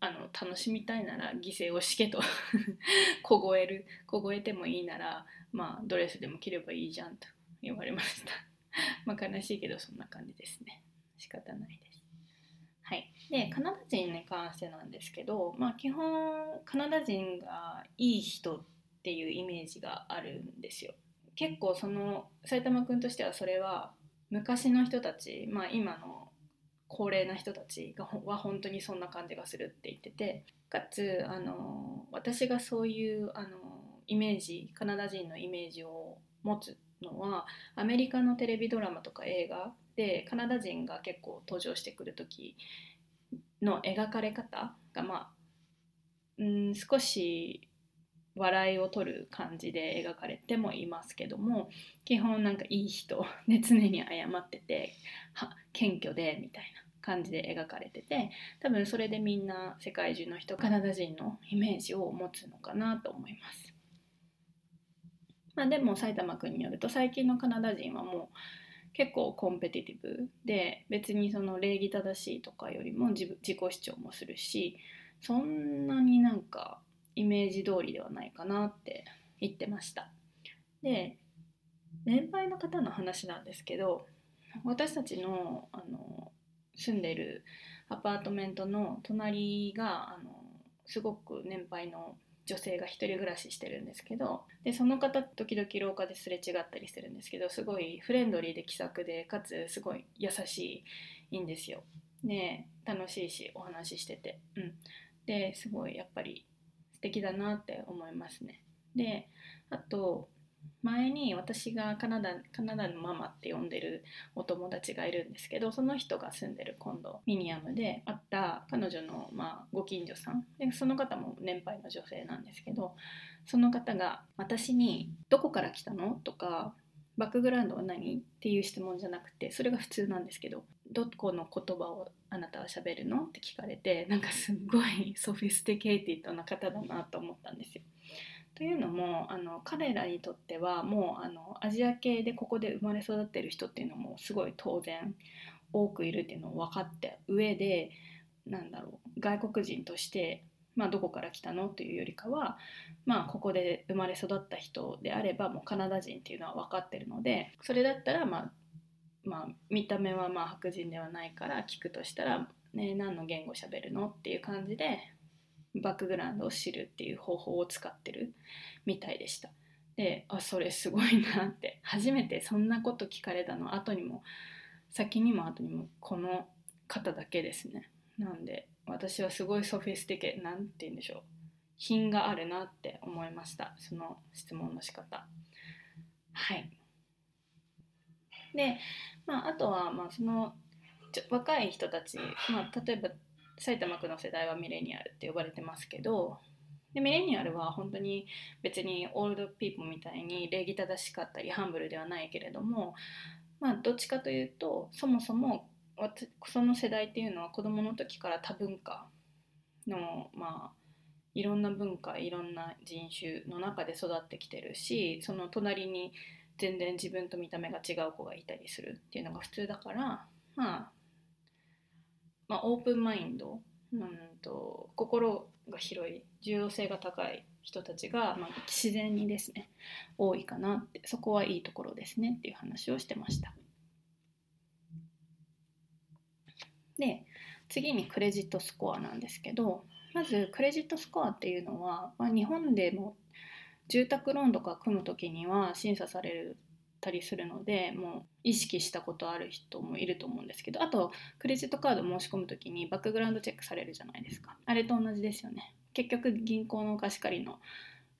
あの楽しみたいなら犠牲をしけと 凍える凍えてもいいならまあドレスでも着ればいいじゃんと言われました。まあ悲しいけどそんな感じですね。仕方ないです。はい、でカナダ人に関してなんですけど、まあ、基本カナダ人がいい人っていうイメージがあるんですよ。結構その埼玉君としてはそれは昔の人たち、まあ、今の高齢な人たちがは本当にそんな感じがするって言っててかつあの私がそういうあのイメージカナダ人のイメージを持つのはアメリカのテレビドラマとか映画でカナダ人が結構登場してくる時の描かれ方がまあうん少し笑いを取る感じで描かれてもいますけども基本なんかいい人 で常に謝ってて謙虚でみたいな感じで描かれてて多分それでみんな世界中の人カナダ人のイメージを持つのかなと思います。まあ、でも埼玉君によると最近のカナダ人はもう結構コンペティティブ。で別にその礼儀正しいとかよりも自自己主張もするしそんなになんかイメージ通りではないかなって言ってました。で年配の方の話なんですけど私たちのあの住んでるアパートメントの隣があのすごく年配の女性が一人暮らししてるんですけどでその方時々廊下ですれ違ったりするんですけどすごいフレンドリーで気さくでかつすごい優しいいんですよ。で楽しいしお話ししてて、うん、ですごいやっぱり素敵だなって思いますね。であと前に私がカナダカナダのママって呼んでるお友達がいるんですけどその人が住んでるコンドミニアムで会った彼女の、まあ、ご近所さんでその方も年配の女性なんですけどその方が私に「どこから来たの?」とか「バックグラウンドは何?」っていう質問じゃなくてそれが普通なんですけど「どこの言葉をあなたは喋るの?」って聞かれてなんかすっごい ソフィスティケイティッドな方だなと思ったんですよ。というのもあの彼らにとってはもうあのアジア系でここで生まれ育ってる人っていうのもすごい当然多くいるっていうのを分かって上でなんだろう外国人として、まあ、どこから来たの？というよりかは、まあ、ここで生まれ育った人であればもうカナダ人っていうのは分かってるのでそれだったら、まあまあ、見た目はまあ白人ではないから聞くとしたら、ね、何の言語しゃべるの？っていう感じでバックグラウンドを知るっていう方法を使ってるみたいでした。であそれすごいなって。初めてそんなこと聞かれたの後にも先にも後にもこの方だけですね。なんで私はすごいソフィスティケなんて言うんでしょう。品があるなって思いました。その質問の仕方。はい。で、まあ、あとはまあそのちょ若い人たち、まあ、例えば埼玉区の世代はミレニアルって呼ばれてますけどでミレニアルは本当に別にオールドピーポーみたいに礼儀正しかったりハンブルではないけれどもまあどっちかというとそもそもその世代っていうのは子どもの時から多文化のまあいろんな文化いろんな人種の中で育ってきてるしその隣に全然自分と見た目が違う子がいたりするっていうのが普通だから、まあ、まあオープンマインドうんと心が広い重要性が高い人たちが、まあ、自然にですね多いかなってそこはいいところですねっていう話をしてました。で次にクレジットスコアなんですけどまずクレジットスコアっていうのは、まあ、日本でも住宅ローンとか組む時には審査されるたりするのでもう意識したことある人もいると思うんですけどあとクレジットカード申し込む時にバックグラウンドチェックされるじゃないですかあれと同じですよね結局銀行の貸し借りの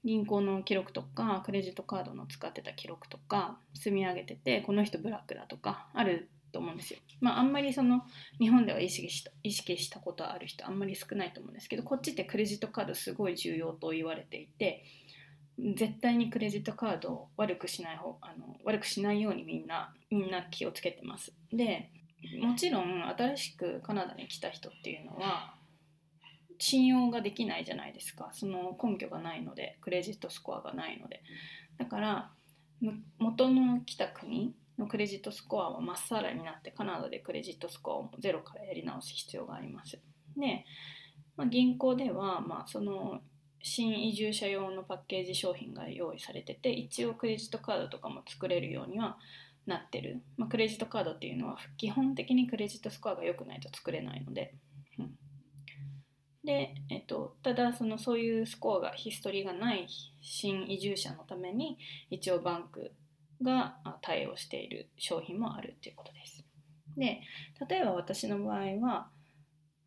銀行の記録とかクレジットカードの使ってた記録とか積み上げててこの人ブラックだとかあると思うんですよ。まああんまりその日本では意識した意識したことある人あんまり少ないと思うんですけどこっちってクレジットカードすごい重要と言われていて絶対にクレジットカードを悪くしない方あの悪くしないようにみんなみんな気をつけてます。でもちろん新しくカナダに来た人っていうのは信用ができないじゃないですかその根拠がないのでクレジットスコアがないのでだから元の来た国のクレジットスコアはまっさらになってカナダでクレジットスコアをゼロからやり直す必要があります。で、まあ、銀行では、まあ、その新移住者用のパッケージ商品が用意されてて一応クレジットカードとかも作れるようにはなってる、まあ、クレジットカードっていうのは基本的にクレジットスコアが良くないと作れないので、うん、で、えっと、ただそのそういうスコアがヒストリーがない新移住者のために一応バンクが対応している商品もあるっていうことです。で例えば私の場合は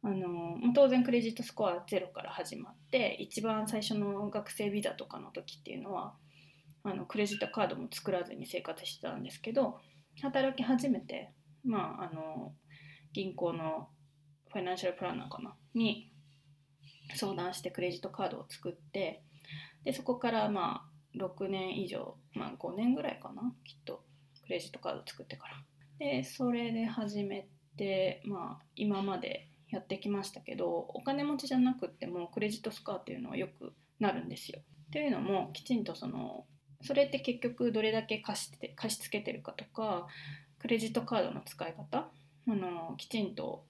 あの当然クレジットスコアゼロから始まって一番最初の学生ビザとかの時っていうのはあのクレジットカードも作らずに生活してたんですけど働き始めて、まあ、あの銀行のファイナンシャルプランナーかな？に相談してクレジットカードを作ってでそこからまあ6年以上、まあ、5年ぐらいかな？きっとクレジットカード作ってから。でそれで始めてまあ今までやってきましたけどお金持ちじゃなくってもクレジットスコアっていうのはよくなるんですよ。というのもきちんとそのそれって結局どれだけ貸して貸し付けてるかとかクレジットカードの使い方あのきちんと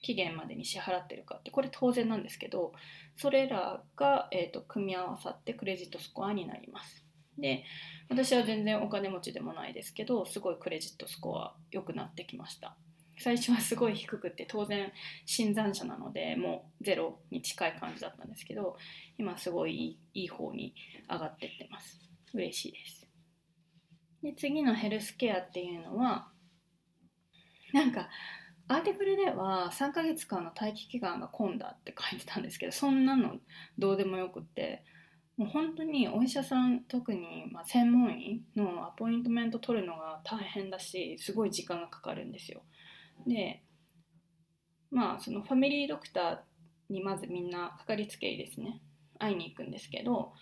期限までに支払ってるかってこれ当然なんですけどそれらが、えーと、組み合わさってクレジットスコアになります。で私は全然お金持ちでもないですけどすごいクレジットスコア良くなってきました。最初はすごい低くて当然新参者なのでもうゼロに近い感じだったんですけど今すごいいい方に上がってってます嬉しいですで次のヘルスケアっていうのはなんかアーティクルでは3ヶ月間の待機期間が混んだって書いてたんですけどそんなのどうでもよくってもう本当にお医者さん特にま専門医のアポイントメント取るのが大変だしすごい時間がかかるんですよ。でまあそのファミリードクターにまずみんなかかりつけ医ですね会いに行くんですけど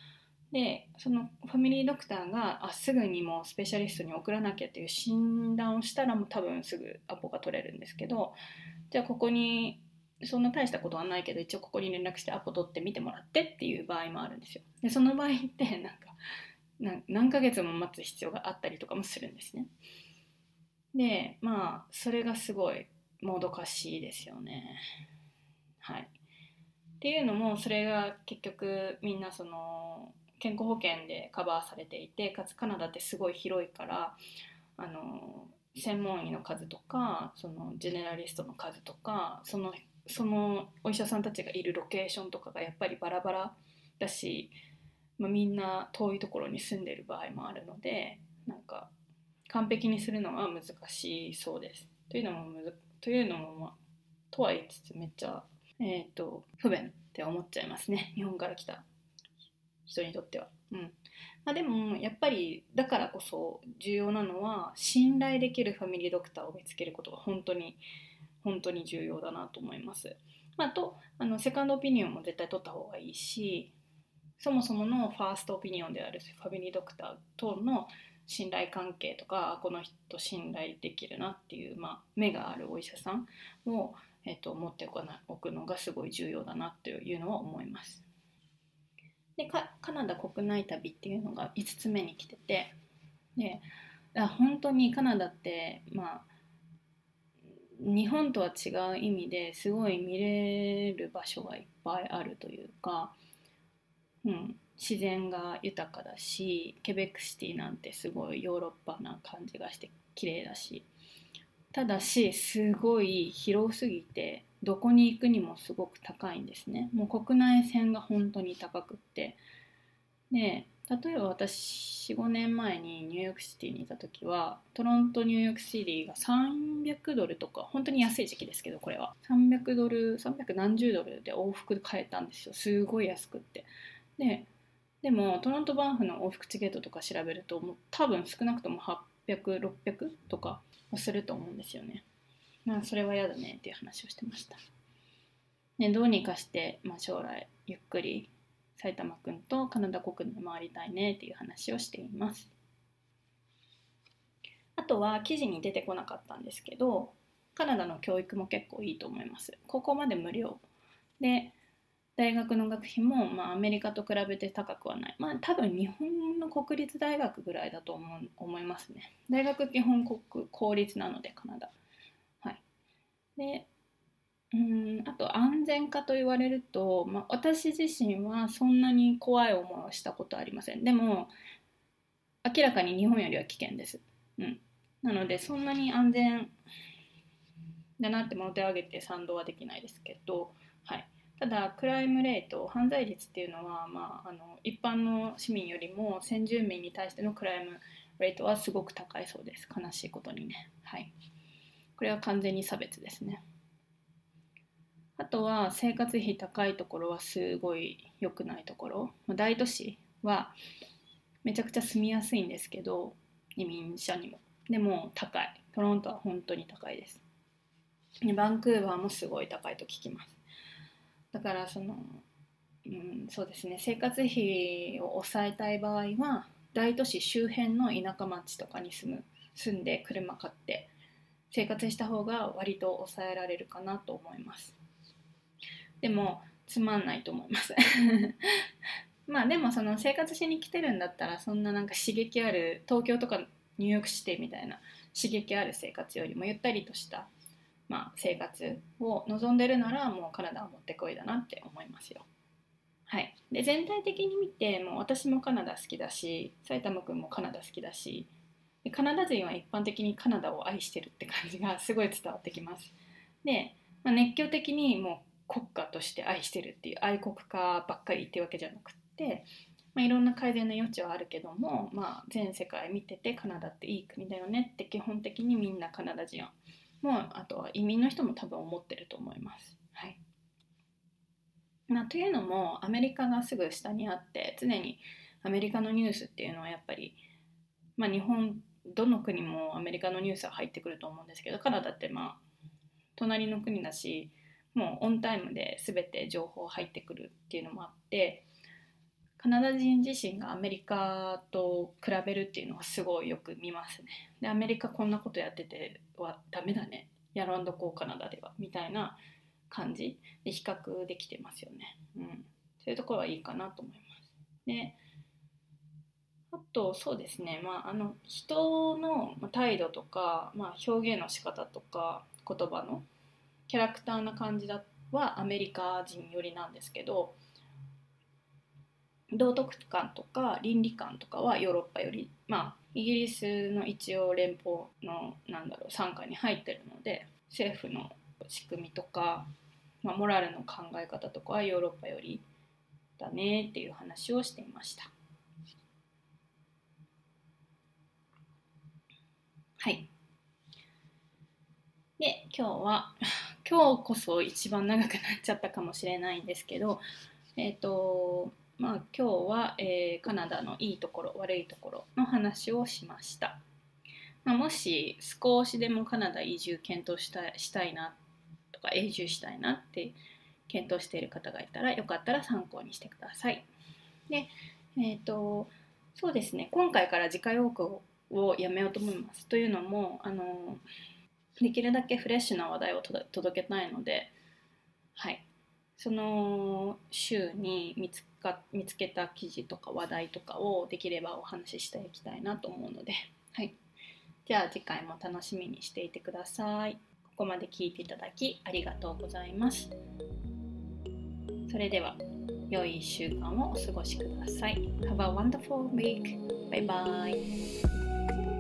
でそのファミリードクターがあすぐにもうスペシャリストに送らなきゃっていう診断をしたらもう多分すぐアポが取れるんですけどじゃあここにそんな大したことはないけど一応ここに連絡してアポ取って見てもらってっていう場合もあるんですよ。でその場合ってなんか何ヶ月も待つ必要があったりとかもするんですね。でまあそれがすごいもどかしいですよね。はい。っていうのもそれが結局みんなその健康保険でカバーされていてかつカナダってすごい広いからあの専門医の数とかそのジェネラリストの数とかそのそのお医者さんたちがいるロケーションとかがやっぱりバラバラだし、まあ、みんな遠いところに住んでる場合もあるのでなんか完璧にするのは難しいそうです。というのもむずというのも、まあ、とは言いつつめっちゃ、えーと、不便って思っちゃいますね 日本から来た人にとっては。うんまあ、でもやっぱりだからこそ重要なのは信頼できるファミリードクターを見つけることが本当に本当に重要だなと思います。まあ、とあのセカンドオピニオンも絶対取った方がいいしそもそものファーストオピニオンであるファミリードクターとの信頼関係とかこの人信頼できるなっていう、まあ、目があるお医者さんを、えーと、持っておくのがすごい重要だなっていうのは思います。でカナダ国内旅っていうのが5つ目に来ててで本当にカナダってまあ日本とは違う意味ですごい見れる場所がいっぱいあるというか、うん、自然が豊かだしケベックシティなんてすごいヨーロッパな感じがして綺麗だしただしすごい広すぎてどこに行くにもすごく高いんですね。もう国内線が本当に高くって。で例えば私45年前にニューヨークシティにいた時はトロントニューヨークシティが300ドルとか本当に安い時期ですけどこれは。300ドル300何十ドルで往復買えたんですよ。すごい安くって。ででもトロントバンフの往復チケットとか調べるともう多分少なくとも800600とかすると思うんですよね。まあそれは嫌だねっていう話をしてました。ね、どうにかして、まあ、将来ゆっくり埼玉くんとカナダ国内回りたいねっていう話をしています。あとは記事に出てこなかったんですけどカナダの教育も結構いいと思います。ここまで無料で大学の学費も、まあ、アメリカと比べて高くはない。まあ、多分日本の国立大学ぐらいだと思う思いますね。大学基本国公立なので、カナダ。はい。で、うんあと安全かと言われると、まあ、私自身はそんなに怖い思いをしたことはありません。でも、明らかに日本よりは危険です。うん。なのでそんなに安全だなっても手を挙げて賛同はできないですけど、はい、ただクライムレート犯罪率っていうのは、まあ、あの一般の市民よりも先住民に対してのクライムレートはすごく高いそうです。悲しいことにね。はい。これは完全に差別ですね。あとは生活費高いところはすごい良くないところ。大都市はめちゃくちゃ住みやすいんですけど移民者にも。でも高い。トロントは本当に高いです。バンクーバーもすごい高いと聞きます。だからその、うん、そうですね。生活費を抑えたい場合は大都市周辺の田舎町とかに住む住んで車買って生活した方が割と抑えられるかなと思います。でもつまんないと思います。まあでもその生活しに来てるんだったらそんななんか刺激ある東京とかニューヨークシティみたいな刺激ある生活よりもゆったりとしたまあ、生活を望んでるならもうカナダはもってこいだなって思いますよ。はい、で全体的に見てもう私もカナダ好きだし埼玉君もカナダ好きだしでカナダ人は一般的にカナダを愛してるって感じがすごい伝わってきます。で、まあ、熱狂的にもう国家として愛してるっていう愛国家ばっかりっていうわけじゃなくって、まあ、いろんな改善の余地はあるけども、まあ、全世界見ててカナダっていい国だよねって基本的にみんなカナダ人はもうあとは移民の人も多分思ってると思います。はいまあ、というのもアメリカがすぐ下にあって常にアメリカのニュースっていうのはやっぱり、まあ、日本どの国もアメリカのニュースが入ってくると思うんですけどカナダってまあ隣の国だしもうオンタイムで全て情報入ってくるっていうのもあってカナダ人自身がアメリカと比べるっていうのはすごいよく見ますね。でアメリカこんなことやっててはダメだねやらんどこうカナダではみたいな感じで比較できてますよね。うん、そういうところはいいかなと思います。であとそうですね、まあ、あの人の態度とか、まあ、表現の仕方とか言葉のキャラクターな感じだはアメリカ人寄りなんですけど道徳観とか倫理観とかはヨーロッパよりまあイギリスの一応連邦のなんだろう傘下に入ってるので政府の仕組みとか、まあ、モラルの考え方とかはヨーロッパよりだねっていう話をしていました。はい。で今日は 今日こそ一番長くなっちゃったかもしれないんですけどえっ、ー、とまあ、今日は、えー、カナダのいいところ悪いところの話をしました、まあ、もし少しでもカナダ移住検討したしたいなとか永住したいなって検討している方がいたらよかったら参考にしてください。でえっ、ー、とそうですね。今回から次回多くをやめようと思います。というのもあのできるだけフレッシュな話題を届けたいのではい。その週に見つか見つけた記事とか話題とかをできればお話ししていきたいなと思うので、はい、じゃあ次回も楽しみにしていてください。ここまで聞いていただきありがとうございます。それでは良い1週間をお過ごしください。Have a wonderful week. Bye bye.